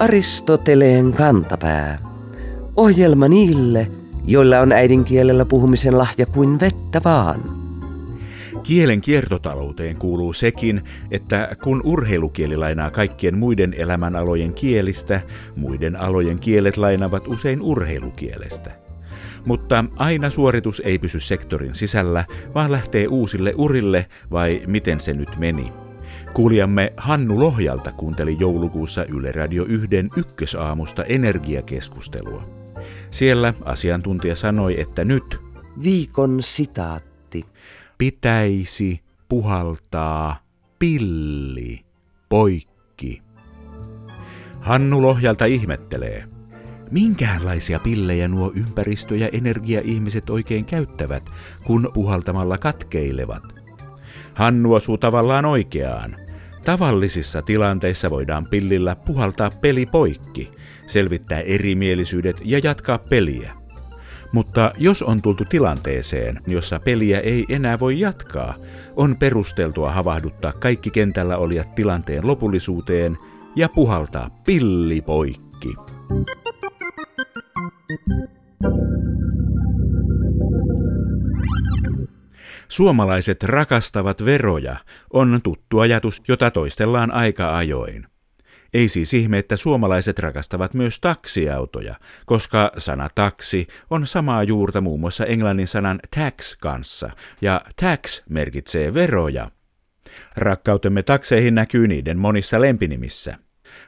Aristoteleen kantapää. Ohjelma niille, joilla on äidinkielellä puhumisen lahja kuin vettä vaan. Kielen kiertotalouteen kuuluu sekin, että kun urheilukieli lainaa kaikkien muiden elämänalojen kielistä, muiden alojen kielet lainavat usein urheilukielestä. Mutta aina suoritus ei pysy sektorin sisällä, vaan lähtee uusille urille, vai miten se nyt meni? Kuulijamme Hannu Lohjalta kuunteli joulukuussa Yle Radio 1 ykkösaamusta energiakeskustelua. Siellä asiantuntija sanoi, että nyt Viikon sitaatti. pitäisi puhaltaa pilli poikki. Hannu Lohjalta ihmettelee. Minkäänlaisia pillejä nuo ympäristö- ja energia-ihmiset oikein käyttävät, kun puhaltamalla katkeilevat? Hannu osuu tavallaan oikeaan. Tavallisissa tilanteissa voidaan pillillä puhaltaa peli poikki, selvittää erimielisyydet ja jatkaa peliä. Mutta jos on tultu tilanteeseen, jossa peliä ei enää voi jatkaa, on perusteltua havahduttaa kaikki kentällä olijat tilanteen lopullisuuteen ja puhaltaa pilli poikki. Suomalaiset rakastavat veroja on tuttu ajatus, jota toistellaan aika ajoin. Ei siis ihme, että suomalaiset rakastavat myös taksiautoja, koska sana taksi on samaa juurta muun muassa englannin sanan tax kanssa, ja tax merkitsee veroja. Rakkautemme takseihin näkyy niiden monissa lempinimissä.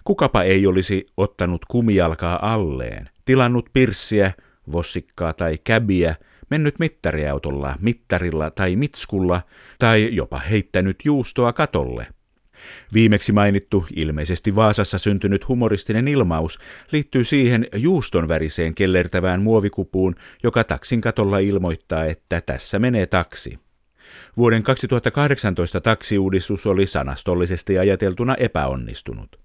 Kukapa ei olisi ottanut kumijalkaa alleen, tilannut pirssiä, vossikkaa tai käbiä, mennyt mittariautolla, mittarilla tai mitskulla tai jopa heittänyt juustoa katolle. Viimeksi mainittu, ilmeisesti Vaasassa syntynyt humoristinen ilmaus liittyy siihen juuston väriseen kellertävään muovikupuun, joka taksin katolla ilmoittaa, että tässä menee taksi. Vuoden 2018 taksiuudistus oli sanastollisesti ajateltuna epäonnistunut.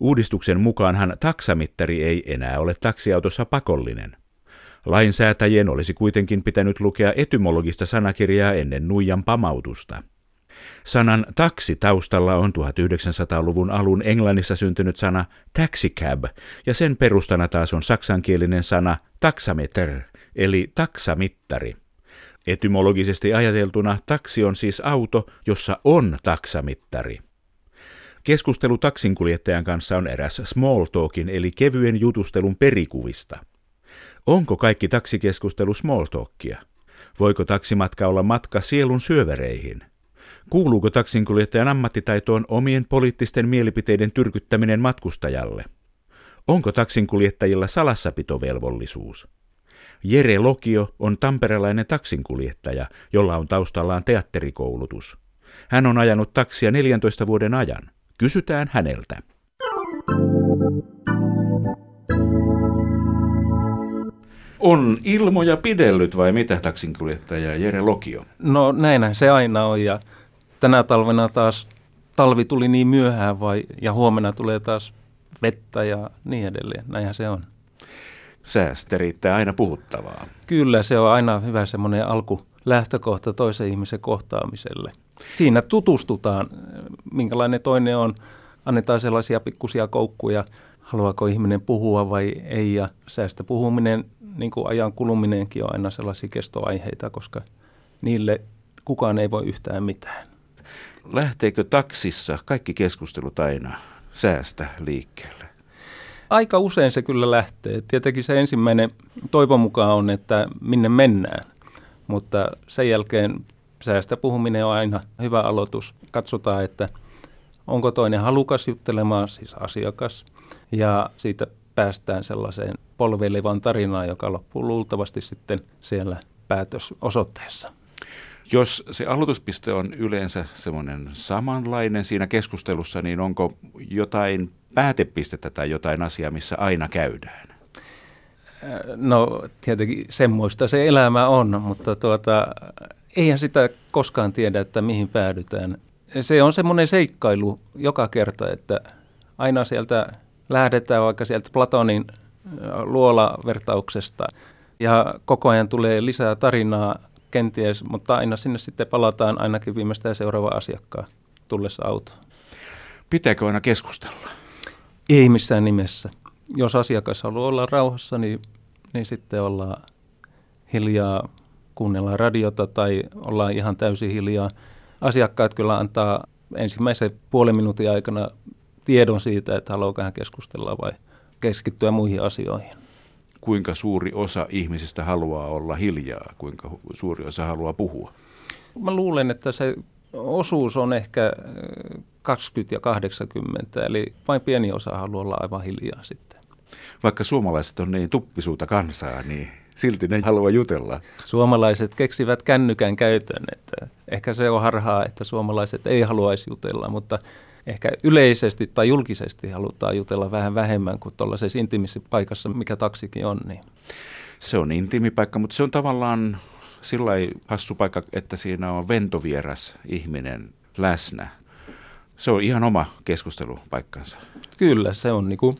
Uudistuksen mukaanhan taksamittari ei enää ole taksiautossa pakollinen. Lainsäätäjien olisi kuitenkin pitänyt lukea etymologista sanakirjaa ennen nuijan pamautusta. Sanan taksi taustalla on 1900-luvun alun Englannissa syntynyt sana taxicab, ja sen perustana taas on saksankielinen sana taxameter, eli taksamittari. Etymologisesti ajateltuna taksi on siis auto, jossa on taksamittari. Keskustelu taksinkuljettajan kanssa on eräs small talkin eli kevyen jutustelun perikuvista. Onko kaikki taksikeskustelu small talkia? Voiko taksimatka olla matka sielun syövereihin? Kuuluuko taksinkuljettajan ammattitaitoon omien poliittisten mielipiteiden tyrkyttäminen matkustajalle? Onko taksinkuljettajilla salassapitovelvollisuus? Jere Lokio on tamperelainen taksinkuljettaja, jolla on taustallaan teatterikoulutus. Hän on ajanut taksia 14 vuoden ajan. Kysytään häneltä. On ilmoja pidellyt vai mitä taksinkuljettaja Jere Lokio? No näinhän se aina on ja tänä talvena taas talvi tuli niin myöhään vai, ja huomenna tulee taas vettä ja niin edelleen. Näinhän se on. Säästä riittää aina puhuttavaa. Kyllä se on aina hyvä semmoinen alku lähtökohta toisen ihmisen kohtaamiselle. Siinä tutustutaan, minkälainen toinen on. Annetaan sellaisia pikkusia koukkuja, haluaako ihminen puhua vai ei. Ja säästä puhuminen, niin kuin ajan kuluminenkin on aina sellaisia kestoaiheita, koska niille kukaan ei voi yhtään mitään. Lähteekö taksissa kaikki keskustelut aina säästä liikkeelle? Aika usein se kyllä lähtee. Tietenkin se ensimmäinen toivon mukaan on, että minne mennään, mutta sen jälkeen säästä puhuminen on aina hyvä aloitus. Katsotaan, että onko toinen halukas juttelemaan, siis asiakas, ja siitä päästään sellaiseen polveilevaan tarinaan, joka loppuu luultavasti sitten siellä päätösosoitteessa. Jos se aloituspiste on yleensä semmoinen samanlainen siinä keskustelussa, niin onko jotain päätepistettä tai jotain asiaa, missä aina käydään? No tietenkin semmoista se elämä on, mutta tuota, eihän sitä koskaan tiedä, että mihin päädytään. Se on semmoinen seikkailu joka kerta, että aina sieltä lähdetään vaikka sieltä Platonin luolavertauksesta ja koko ajan tulee lisää tarinaa kenties, mutta aina sinne sitten palataan ainakin viimeistään seuraava asiakkaan tullessa autoon. Pitääkö aina keskustella? Ei missään nimessä. Jos asiakas haluaa olla rauhassa, niin, niin sitten ollaan hiljaa, kuunnellaan radiota tai ollaan ihan täysin hiljaa. Asiakkaat kyllä antaa ensimmäisen puolen minuutin aikana tiedon siitä, että haluaako hän keskustella vai keskittyä muihin asioihin. Kuinka suuri osa ihmisistä haluaa olla hiljaa, kuinka suuri osa haluaa puhua? Mä luulen, että se osuus on ehkä 20 ja 80, eli vain pieni osa haluaa olla aivan hiljaa sitten. Vaikka suomalaiset on niin tuppisuuta kansaa, niin silti ne haluaa jutella. Suomalaiset keksivät kännykän käytön, että ehkä se on harhaa, että suomalaiset ei haluaisi jutella, mutta ehkä yleisesti tai julkisesti halutaan jutella vähän vähemmän kuin tuollaisessa intiimissä paikassa, mikä taksikin on. Niin. Se on intiimi paikka, mutta se on tavallaan sillä hassu paikka, että siinä on ventovieras ihminen läsnä. Se on ihan oma keskustelupaikkansa. Kyllä, se on niin kuin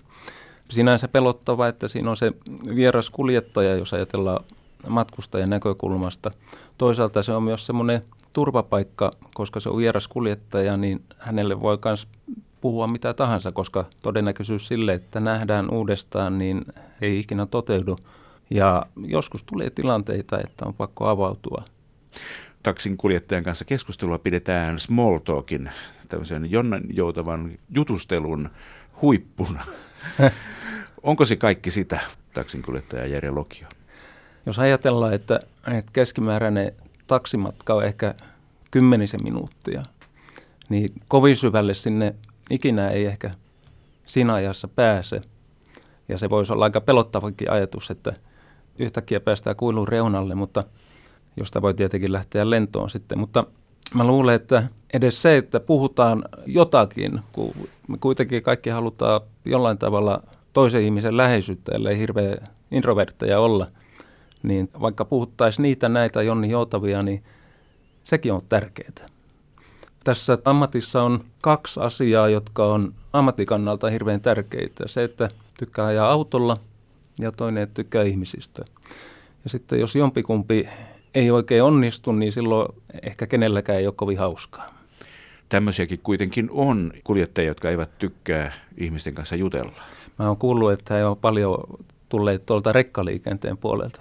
sinänsä pelottava, että siinä on se vieras kuljettaja, jos ajatellaan matkustajan näkökulmasta. Toisaalta se on myös semmoinen turvapaikka, koska se on vieras kuljettaja, niin hänelle voi myös puhua mitä tahansa, koska todennäköisyys sille, että nähdään uudestaan, niin ei ikinä toteudu. Ja joskus tulee tilanteita, että on pakko avautua. Taksin kuljettajan kanssa keskustelua pidetään small talkin, tämmöisen joutavan jutustelun huippuna. Onko se kaikki sitä, taksinkuljettaja Jere Lokio? Jos ajatellaan, että, että keskimääräinen taksimatka on ehkä kymmenisen minuuttia, niin kovin syvälle sinne ikinä ei ehkä siinä ajassa pääse. Ja se voisi olla aika pelottavakin ajatus, että yhtäkkiä päästään kuilun reunalle, mutta josta voi tietenkin lähteä lentoon sitten. Mutta mä luulen, että edes se, että puhutaan jotakin, kun me kuitenkin kaikki halutaan jollain tavalla toisen ihmisen läheisyyttä, ellei hirveä introvertteja olla, niin vaikka puhuttaisiin niitä näitä Jonni Joutavia, niin sekin on tärkeää. Tässä ammatissa on kaksi asiaa, jotka on ammatikannalta hirveän tärkeitä. Se, että tykkää ajaa autolla ja toinen, että tykkää ihmisistä. Ja sitten jos jompikumpi ei oikein onnistu, niin silloin ehkä kenelläkään ei ole kovin hauskaa. Tämmöisiäkin kuitenkin on kuljettajia, jotka eivät tykkää ihmisten kanssa jutella. Mä oon kuullut, että he on paljon tulleet tuolta rekkaliikenteen puolelta.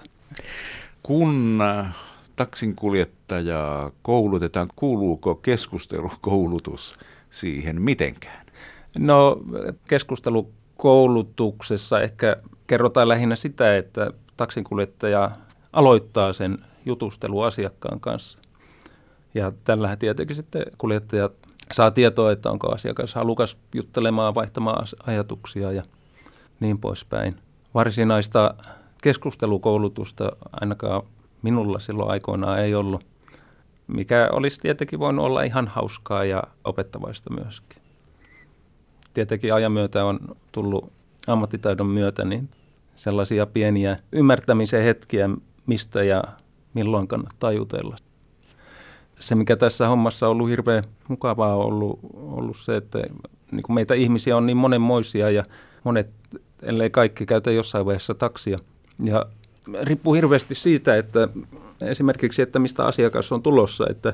Kun äh, taksinkuljettajaa koulutetaan, kuuluuko keskustelukoulutus siihen mitenkään? No keskustelukoulutuksessa ehkä kerrotaan lähinnä sitä, että taksinkuljettaja aloittaa sen jutustelu asiakkaan kanssa. Ja tällähän tietenkin sitten kuljettaja saa tietoa, että onko asiakas halukas juttelemaan, vaihtamaan ajatuksia ja niin poispäin. Varsinaista keskustelukoulutusta ainakaan minulla silloin aikoinaan ei ollut, mikä olisi tietenkin voinut olla ihan hauskaa ja opettavaista myöskin. Tietenkin ajan myötä on tullut ammattitaidon myötä niin sellaisia pieniä ymmärtämisen hetkiä, mistä ja milloin kannattaa jutella. Se, mikä tässä hommassa on ollut hirveän mukavaa, on ollut, ollut se, että niin meitä ihmisiä on niin monenmoisia ja monet, ellei kaikki käytä jossain vaiheessa taksia. Ja riippuu hirveästi siitä, että esimerkiksi, että mistä asiakas on tulossa, että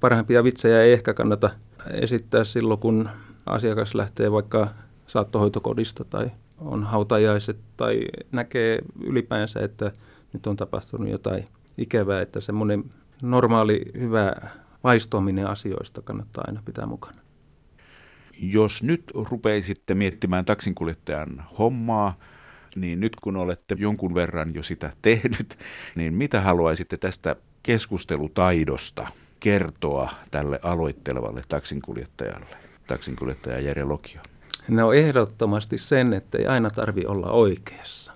parhaimpia vitsejä ei ehkä kannata esittää silloin, kun asiakas lähtee vaikka saattohoitokodista tai on hautajaiset tai näkee ylipäänsä, että nyt on tapahtunut jotain ikävää, että semmoinen normaali hyvä vaistominen asioista kannattaa aina pitää mukana. Jos nyt rupeisitte miettimään taksinkuljettajan hommaa, niin nyt kun olette jonkun verran jo sitä tehnyt, niin mitä haluaisitte tästä keskustelutaidosta kertoa tälle aloittelevalle taksinkuljettajalle, taksinkuljettaja Jere Lokio? No ehdottomasti sen, että ei aina tarvi olla oikeassa.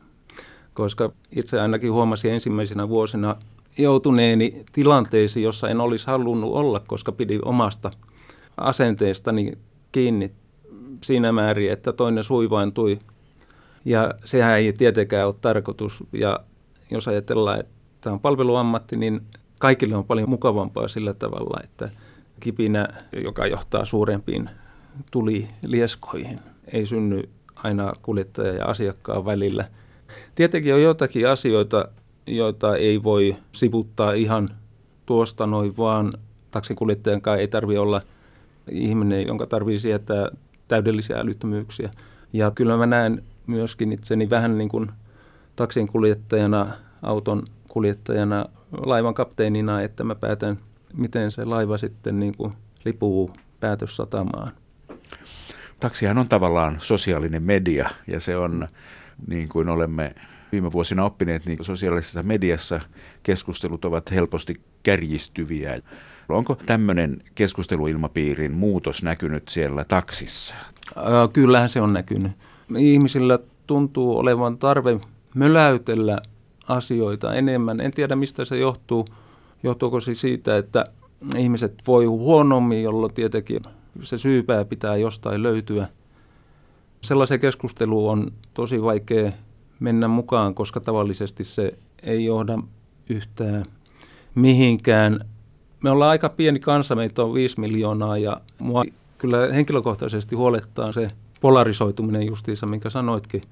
Koska itse ainakin huomasin ensimmäisenä vuosina joutuneeni tilanteisiin, jossa en olisi halunnut olla, koska pidin omasta asenteestani kiinni siinä määrin, että toinen suivaantui. Ja sehän ei tietenkään ole tarkoitus. Ja jos ajatellaan, että tämä on palveluammatti, niin kaikille on paljon mukavampaa sillä tavalla, että kipinä, joka johtaa suurempiin tuli lieskoihin. Ei synny aina kuljettaja ja asiakkaan välillä. Tietenkin on joitakin asioita, joita ei voi sivuttaa ihan tuosta noin vaan. Taksinkuljettajan kanssa ei tarvitse olla ihminen, jonka tarvitsee sietää täydellisiä älyttömyyksiä. Ja kyllä mä näen myöskin itseni vähän niin kuin taksin kuljettajana, auton kuljettajana, laivan kapteenina, että mä päätän, miten se laiva sitten niin kuin lipuu päätössatamaan. Taksihan on tavallaan sosiaalinen media ja se on, niin kuin olemme viime vuosina oppineet, niin sosiaalisessa mediassa keskustelut ovat helposti kärjistyviä. Onko tämmöinen keskusteluilmapiirin muutos näkynyt siellä taksissa? Kyllähän se on näkynyt. Ihmisillä tuntuu olevan tarve möläytellä asioita enemmän. En tiedä, mistä se johtuu. Johtuuko se siitä, että ihmiset voi huonommin, jolloin tietenkin se syypää pitää jostain löytyä. Sellaisen keskusteluun on tosi vaikea mennä mukaan, koska tavallisesti se ei johda yhtään mihinkään. Me ollaan aika pieni kansa, meitä on 5 miljoonaa ja mua kyllä henkilökohtaisesti huolettaa se polarisoituminen justiinsa, minkä sanoitkin.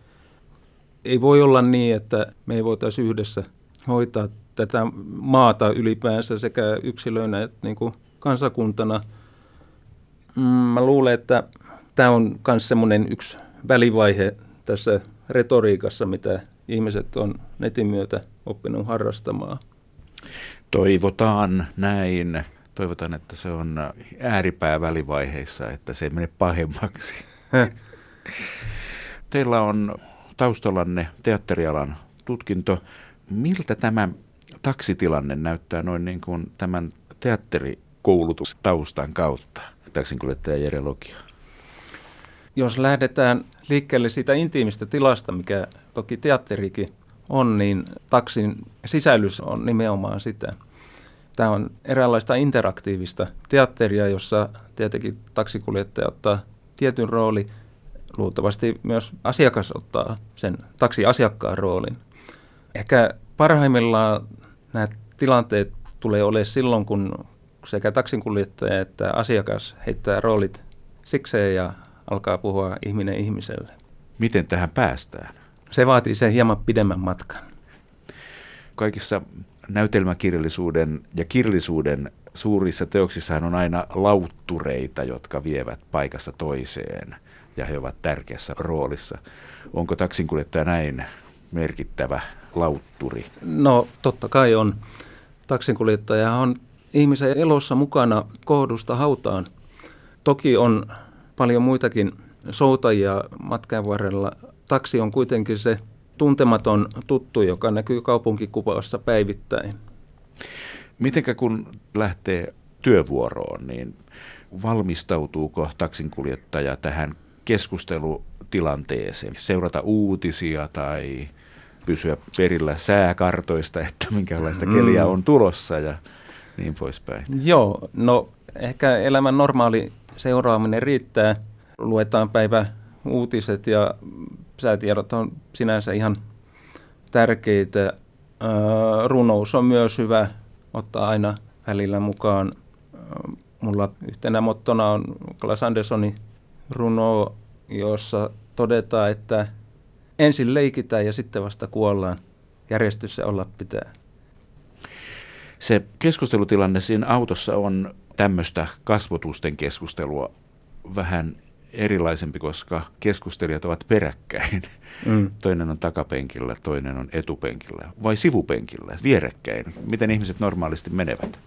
Ei voi olla niin, että me ei voitaisiin yhdessä hoitaa tätä maata ylipäänsä sekä yksilöinä että niin kuin kansakuntana. Mm, mä luulen, että tämä on myös semmoinen yksi välivaihe tässä retoriikassa, mitä ihmiset on netin myötä oppinut harrastamaan. Toivotaan näin. Toivotaan, että se on ääripää välivaiheissa, että se ei mene pahemmaksi. Teillä on taustallanne teatterialan tutkinto. Miltä tämä taksitilanne näyttää noin niin kuin tämän teatterikoulutustaustan kautta? Taksinkuljettaja Jere Lokia. Jos lähdetään liikkeelle siitä intiimistä tilasta, mikä toki teatterikin on, niin taksin sisällys on nimenomaan sitä. Tämä on eräänlaista interaktiivista teatteria, jossa tietenkin taksikuljettaja ottaa tietyn rooli. Luultavasti myös asiakas ottaa sen taksiasiakkaan roolin. Ehkä parhaimmillaan nämä tilanteet tulee olemaan silloin, kun sekä taksinkuljettaja että asiakas heittää roolit sikseen ja alkaa puhua ihminen ihmiselle. Miten tähän päästään? Se vaatii sen hieman pidemmän matkan. Kaikissa näytelmäkirjallisuuden ja kirjallisuuden suurissa teoksissahan on aina lauttureita, jotka vievät paikassa toiseen ja he ovat tärkeässä roolissa. Onko taksinkuljettaja näin merkittävä lautturi? No totta kai on. Taksinkuljettaja on ihmisen elossa mukana kohdusta hautaan. Toki on paljon muitakin soutajia matkan varrella. Taksi on kuitenkin se tuntematon tuttu, joka näkyy kaupunkikuvassa päivittäin. Mitenkä kun lähtee työvuoroon, niin valmistautuuko taksinkuljettaja tähän keskustelutilanteeseen? Seurata uutisia tai pysyä perillä sääkartoista, että minkälaista keliä mm. on tulossa ja niin poispäin? Joo, no ehkä elämän normaali seuraaminen riittää. Luetaan päivä uutiset ja säätiedot on sinänsä ihan tärkeitä. runous on myös hyvä ottaa aina välillä mukaan. Mulla yhtenä mottona on Klas Andersonin runo, jossa todetaan, että ensin leikitään ja sitten vasta kuollaan. Järjestys se olla pitää. Se keskustelutilanne siinä autossa on tämmöistä kasvotusten keskustelua vähän erilaisempi, koska keskustelijat ovat peräkkäin. Mm. Toinen on takapenkillä, toinen on etupenkillä vai sivupenkillä, vierekkäin. Miten ihmiset normaalisti menevät?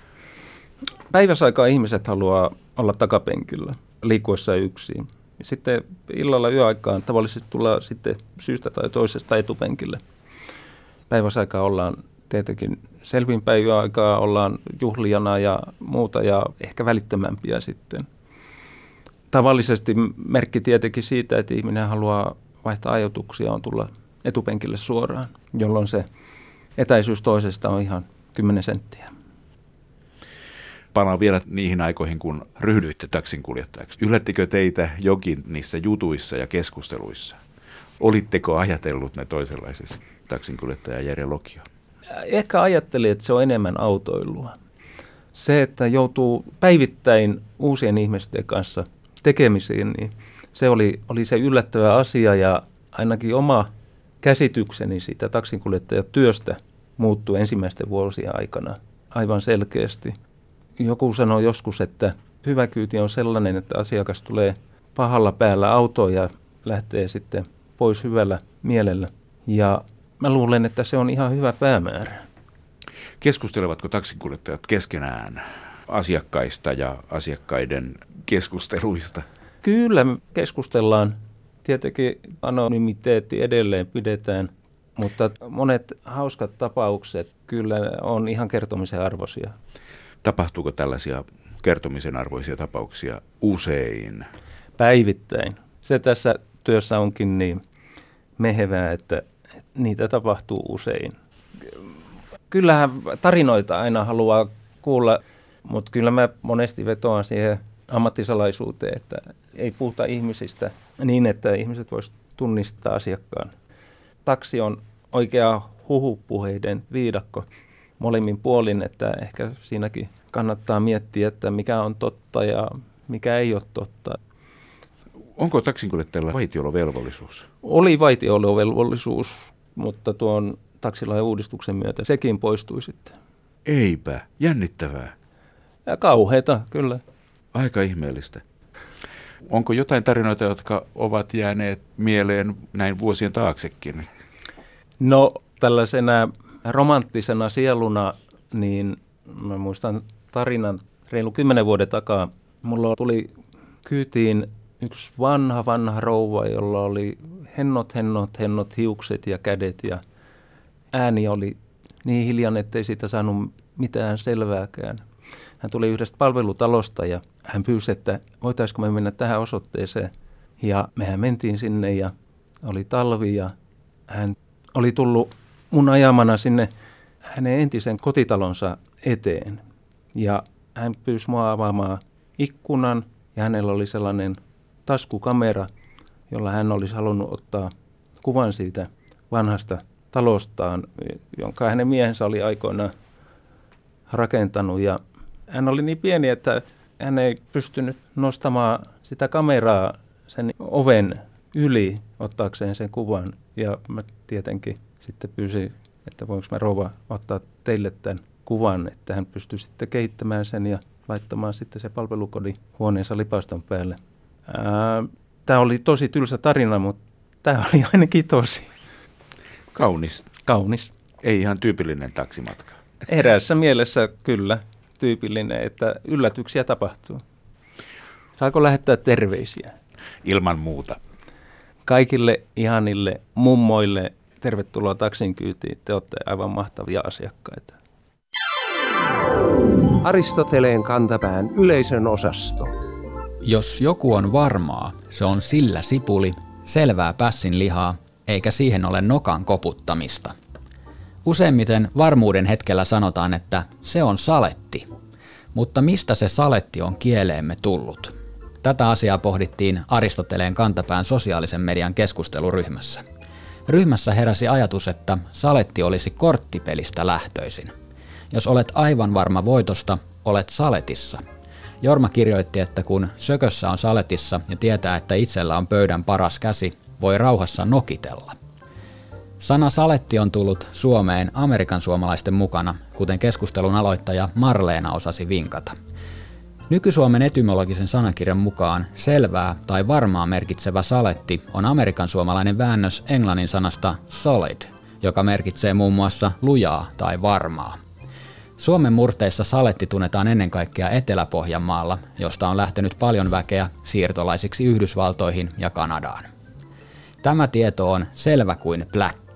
Päiväsaikaa ihmiset haluaa olla takapenkillä liikkuessa yksin. Sitten illalla yöaikaan tavallisesti tullaan sitten syystä tai toisesta etupenkille. Päiväsaikaa ollaan tietenkin selvinpäin yöaikaa, ollaan juhlijana ja muuta ja ehkä välittömämpiä sitten – tavallisesti merkki tietenkin siitä, että ihminen haluaa vaihtaa ajatuksia, on tulla etupenkille suoraan, jolloin se etäisyys toisesta on ihan 10 senttiä. Palaan vielä niihin aikoihin, kun ryhdyitte taksin kuljettajaksi. Yllättikö teitä jokin niissä jutuissa ja keskusteluissa? Olitteko ajatellut ne toisenlaisessa taksinkuljettaja Jere Lokio? Ehkä ajattelin, että se on enemmän autoilua. Se, että joutuu päivittäin uusien ihmisten kanssa – tekemisiin, niin se oli, oli se yllättävä asia ja ainakin oma käsitykseni siitä taksinkuljettajatyöstä muuttui ensimmäisten vuosien aikana aivan selkeästi. Joku sanoi joskus, että hyvä kyyti on sellainen, että asiakas tulee pahalla päällä autoon ja lähtee sitten pois hyvällä mielellä. Ja mä luulen, että se on ihan hyvä päämäärä. Keskustelevatko taksinkuljettajat keskenään asiakkaista ja asiakkaiden keskusteluista? Kyllä me keskustellaan. Tietenkin anonymiteetti edelleen pidetään, mutta monet hauskat tapaukset kyllä on ihan kertomisen arvoisia. Tapahtuuko tällaisia kertomisen arvoisia tapauksia usein? Päivittäin. Se tässä työssä onkin niin mehevää, että niitä tapahtuu usein. Kyllähän tarinoita aina haluaa kuulla, mutta kyllä mä monesti vetoan siihen ammattisalaisuuteen, että ei puhuta ihmisistä niin, että ihmiset voisivat tunnistaa asiakkaan. Taksi on oikea huhupuheiden viidakko molemmin puolin, että ehkä siinäkin kannattaa miettiä, että mikä on totta ja mikä ei ole totta. Onko taksinkuljettajalla vaitiolovelvollisuus? Oli vaitiolovelvollisuus, mutta tuon taksilain uudistuksen myötä sekin poistui sitten. Eipä, jännittävää. Ja kauheita, kyllä. Aika ihmeellistä. Onko jotain tarinoita, jotka ovat jääneet mieleen näin vuosien taaksekin? No tällaisena romanttisena sieluna, niin mä muistan tarinan reilu kymmenen vuoden takaa. Mulla tuli kyytiin yksi vanha, vanha rouva, jolla oli hennot, hennot, hennot hiukset ja kädet ja ääni oli niin hiljan, ettei siitä saanut mitään selvääkään. Hän tuli yhdestä palvelutalosta ja hän pyysi, että voitaisiko me mennä tähän osoitteeseen. Ja mehän mentiin sinne ja oli talvi ja hän oli tullut mun ajamana sinne hänen entisen kotitalonsa eteen. Ja hän pyysi mua avaamaan ikkunan ja hänellä oli sellainen taskukamera, jolla hän olisi halunnut ottaa kuvan siitä vanhasta talostaan, jonka hänen miehensä oli aikoinaan rakentanut. Ja hän oli niin pieni, että hän ei pystynyt nostamaan sitä kameraa sen oven yli ottaakseen sen kuvan. Ja mä tietenkin sitten pyysin, että voinko mä rouva ottaa teille tämän kuvan, että hän pystyy sitten kehittämään sen ja laittamaan sitten se palvelukodi huoneensa lipaston päälle. Tämä oli tosi tylsä tarina, mutta tämä oli ainakin tosi. Kaunis. Kaunis. Ei ihan tyypillinen taksimatka. Eräässä mielessä kyllä tyypillinen, että yllätyksiä tapahtuu. Saako lähettää terveisiä? Ilman muuta. Kaikille ihanille mummoille tervetuloa taksin kyytiin. Te olette aivan mahtavia asiakkaita. Aristoteleen kantapään yleisön osasto. Jos joku on varmaa, se on sillä sipuli, selvää pässin lihaa, eikä siihen ole nokan koputtamista. Useimmiten varmuuden hetkellä sanotaan, että se on saletti. Mutta mistä se saletti on kieleemme tullut? Tätä asiaa pohdittiin Aristoteleen kantapään sosiaalisen median keskusteluryhmässä. Ryhmässä heräsi ajatus, että saletti olisi korttipelistä lähtöisin. Jos olet aivan varma voitosta, olet saletissa. Jorma kirjoitti, että kun sökössä on saletissa ja tietää, että itsellä on pöydän paras käsi, voi rauhassa nokitella. Sana saletti on tullut Suomeen Amerikan suomalaisten mukana, kuten keskustelun aloittaja Marleena osasi vinkata – Nykysuomen etymologisen sanakirjan mukaan selvää tai varmaa merkitsevä saletti on amerikan suomalainen väännös englannin sanasta solid, joka merkitsee muun muassa lujaa tai varmaa. Suomen murteissa saletti tunnetaan ennen kaikkea Etelä-Pohjanmaalla, josta on lähtenyt paljon väkeä siirtolaisiksi Yhdysvaltoihin ja Kanadaan. Tämä tieto on selvä kuin pläkki,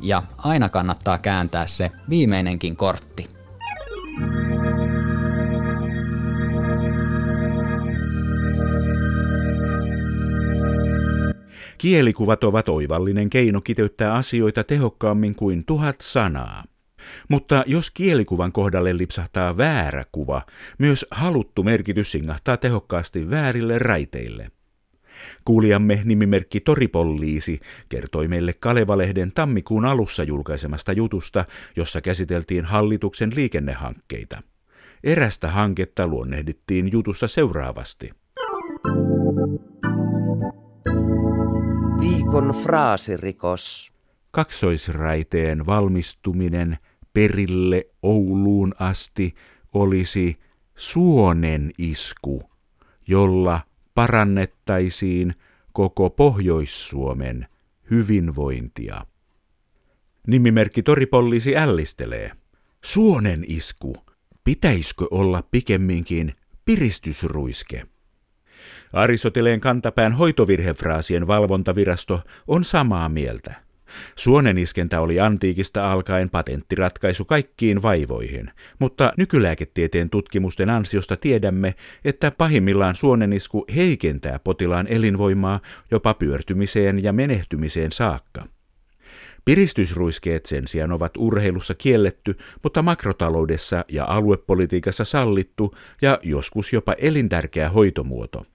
ja aina kannattaa kääntää se viimeinenkin kortti. Kielikuvat ovat oivallinen keino kiteyttää asioita tehokkaammin kuin tuhat sanaa. Mutta jos kielikuvan kohdalle lipsahtaa väärä kuva, myös haluttu merkitys singahtaa tehokkaasti väärille raiteille. Kuulijamme nimimerkki Toripolliisi kertoi meille Kalevalehden tammikuun alussa julkaisemasta jutusta, jossa käsiteltiin hallituksen liikennehankkeita. Erästä hanketta luonnehdittiin jutussa seuraavasti. Viikon fraasirikos. Kaksoisraiteen valmistuminen perille Ouluun asti olisi suonen isku, jolla parannettaisiin koko Pohjois-Suomen hyvinvointia. Nimimerkki Toripoliisi ällistelee. Suonen isku. Pitäisikö olla pikemminkin piristysruiske? Aristoteleen kantapään hoitovirhefraasien valvontavirasto on samaa mieltä. Suoneniskentä oli antiikista alkaen patenttiratkaisu kaikkiin vaivoihin, mutta nykylääketieteen tutkimusten ansiosta tiedämme, että pahimmillaan suonenisku heikentää potilaan elinvoimaa jopa pyörtymiseen ja menehtymiseen saakka. Piristysruiskeet sen sijaan ovat urheilussa kielletty, mutta makrotaloudessa ja aluepolitiikassa sallittu ja joskus jopa elintärkeä hoitomuoto.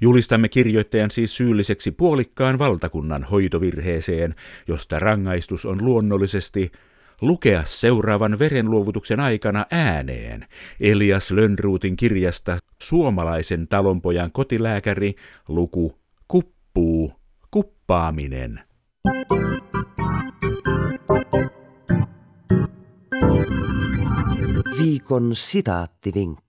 Julistamme kirjoittajan siis syylliseksi puolikkaan valtakunnan hoitovirheeseen, josta rangaistus on luonnollisesti lukea seuraavan verenluovutuksen aikana ääneen Elias Lönnruutin kirjasta Suomalaisen talonpojan kotilääkäri luku Kuppuu, kuppaaminen. Viikon sitaattivinkki.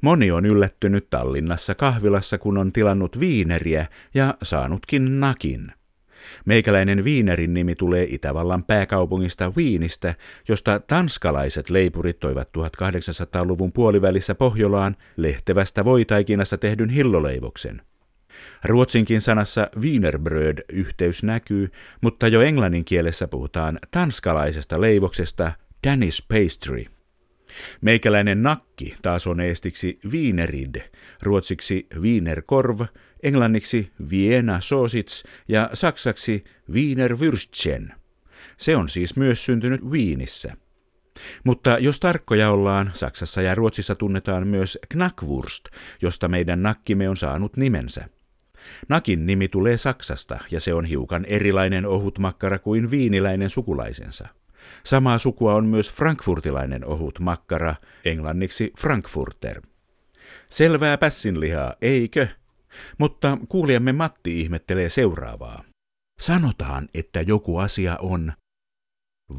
Moni on yllättynyt Tallinnassa kahvilassa, kun on tilannut viineriä ja saanutkin nakin. Meikäläinen viinerin nimi tulee Itävallan pääkaupungista Wienistä, josta tanskalaiset leipurit toivat 1800-luvun puolivälissä Pohjolaan lehtevästä voitaikinasta tehdyn hilloleivoksen. Ruotsinkin sanassa Wienerbröd yhteys näkyy, mutta jo englannin kielessä puhutaan tanskalaisesta leivoksesta Danish pastry. Meikäläinen nakki taas on eestiksi Wienerid, ruotsiksi Wienerkorv, englanniksi Vienna Sausage ja saksaksi Wiener Würstchen. Se on siis myös syntynyt Wienissä. Mutta jos tarkkoja ollaan, Saksassa ja Ruotsissa tunnetaan myös Knackwurst, josta meidän nakkimme on saanut nimensä. Nakin nimi tulee Saksasta ja se on hiukan erilainen ohut makkara kuin viiniläinen sukulaisensa. Samaa sukua on myös frankfurtilainen ohut makkara, englanniksi Frankfurter. Selvää pässinlihaa, eikö? Mutta kuulijamme Matti ihmettelee seuraavaa. Sanotaan, että joku asia on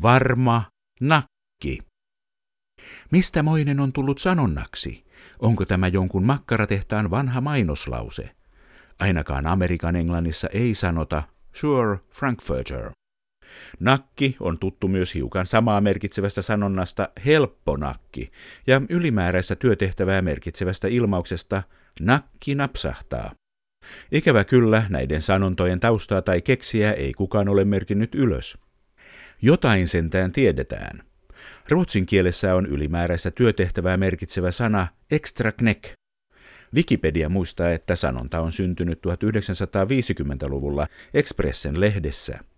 varma nakki. Mistä moinen on tullut sanonnaksi? Onko tämä jonkun makkaratehtaan vanha mainoslause? Ainakaan Amerikan englannissa ei sanota sure Frankfurter. Nakki on tuttu myös hiukan samaa merkitsevästä sanonnasta helppo nakki ja ylimääräistä työtehtävää merkitsevästä ilmauksesta nakki napsahtaa. Ikävä kyllä näiden sanontojen taustaa tai keksiä ei kukaan ole merkinnyt ylös. Jotain sentään tiedetään. Ruotsin kielessä on ylimääräistä työtehtävää merkitsevä sana extra kneck. Wikipedia muistaa, että sanonta on syntynyt 1950-luvulla Expressen lehdessä –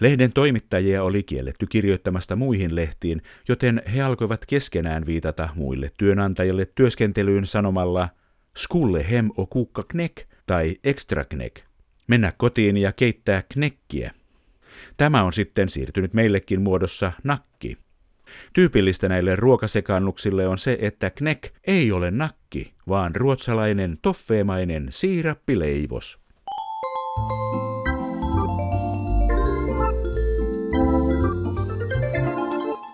Lehden toimittajia oli kielletty kirjoittamasta muihin lehtiin, joten he alkoivat keskenään viitata muille työnantajille työskentelyyn sanomalla skulle hem o kukka knek tai extra knek. Mennä kotiin ja keittää knekkiä. Tämä on sitten siirtynyt meillekin muodossa nakki. Tyypillistä näille ruokasekannuksille on se, että knek ei ole nakki, vaan ruotsalainen toffeemainen siirappileivos. Thank you